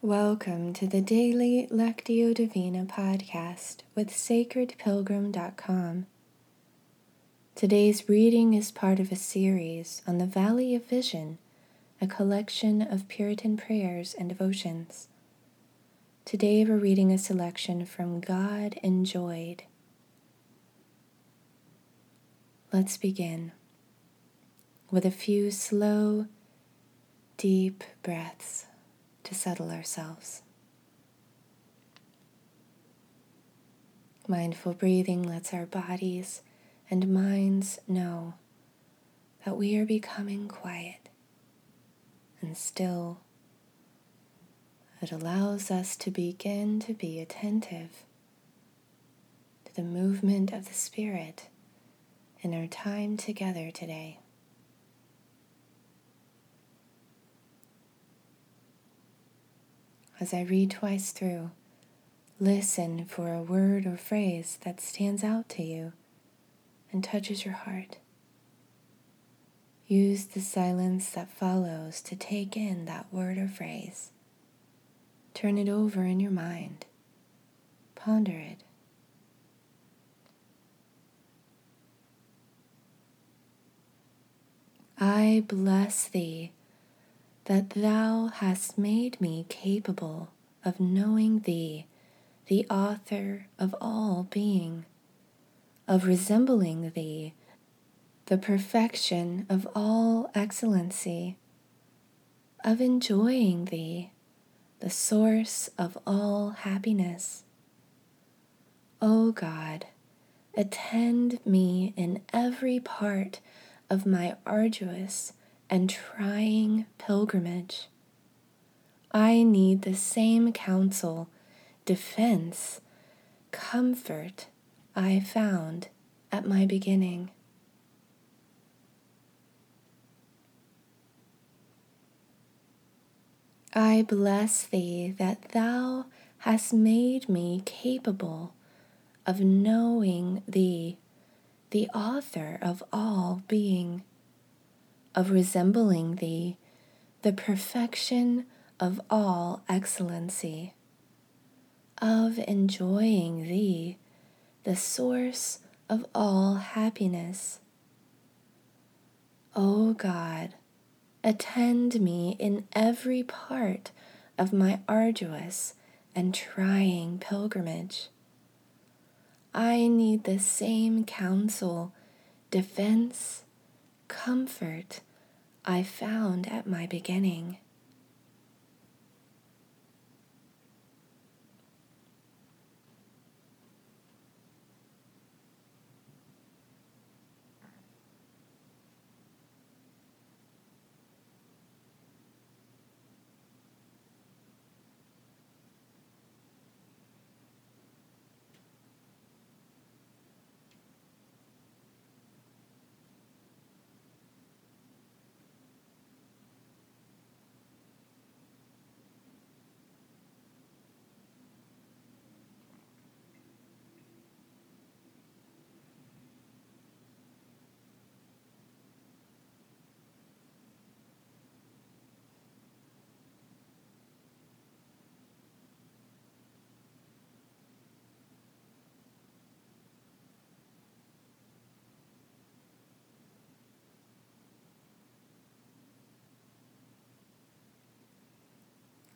Welcome to the daily Lectio Divina podcast with sacredpilgrim.com. Today's reading is part of a series on the Valley of Vision, a collection of Puritan prayers and devotions. Today we're reading a selection from God Enjoyed. Let's begin with a few slow, deep breaths to settle ourselves. Mindful breathing lets our bodies and minds know that we are becoming quiet and still. It allows us to begin to be attentive to the movement of the Spirit in our time together today. As I read twice through, listen for a word or phrase that stands out to you and touches your heart. Use the silence that follows to take in that word or phrase. Turn it over in your mind. Ponder it. I bless thee that thou hast made me capable of knowing thee, the author of all being, of resembling thee, the perfection of all excellency, of enjoying thee, the source of all happiness. O God, attend me in every part of my arduous and trying pilgrimage. I need the same counsel, defense, comfort I found at my beginning. I bless thee that thou hast made me capable of knowing thee, the author of all being of resembling thee, the perfection of all excellency, of enjoying thee, the source of all happiness. O God, attend me in every part of my arduous and trying pilgrimage. I need the same counsel, defense, comfort, I found at my beginning.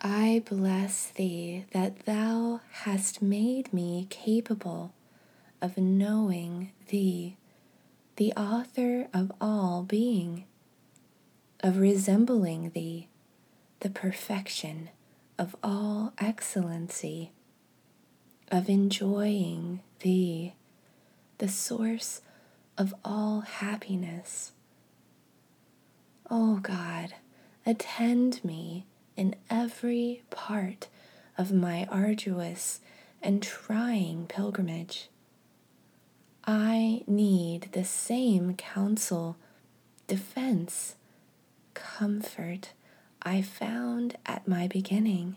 I bless thee that thou hast made me capable of knowing thee, the author of all being, of resembling thee, the perfection of all excellency, of enjoying thee, the source of all happiness. O oh God, attend me in every part of my arduous and trying pilgrimage. I need the same counsel, defense, comfort I found at my beginning.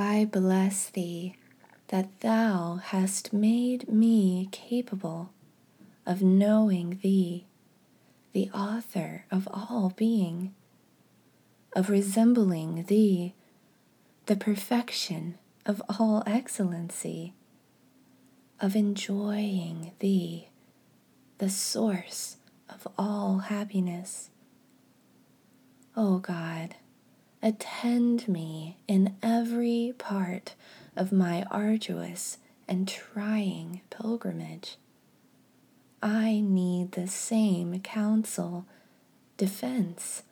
I bless thee that thou hast made me capable of knowing thee, the author of all being, of resembling thee, the perfection of all excellency, of enjoying thee, the source of all happiness. O oh God, attend me in every part of my arduous and trying pilgrimage. I need the same counsel, defense,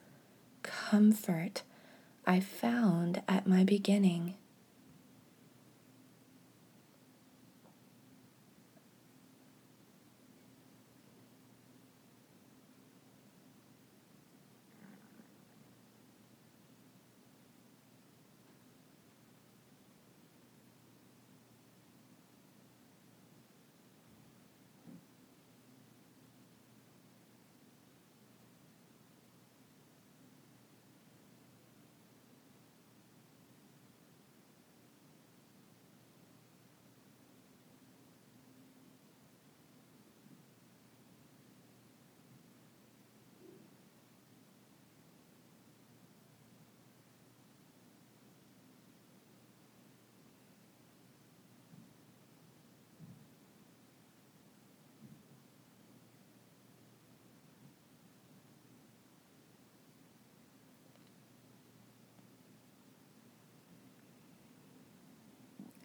comfort I found at my beginning.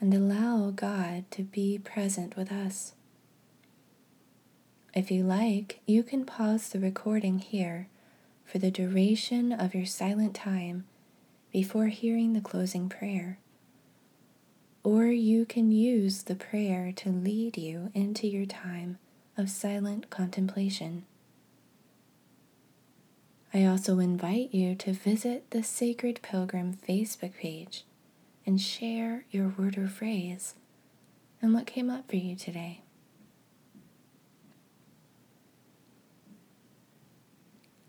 and allow God to be present with us. If you like, you can pause the recording here for the duration of your silent time before hearing the closing prayer. Or you can use the prayer to lead you into your time of silent contemplation. I also invite you to visit the Sacred Pilgrim Facebook page and share your word or phrase and what came up for you today.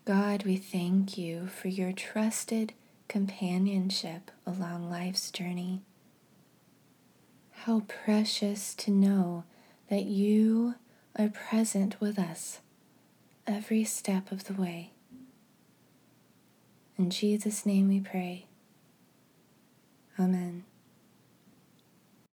God, we thank you for your trusted companionship along life's journey. How precious to know that you are present with us every step of the way. In Jesus' name we pray. Amen.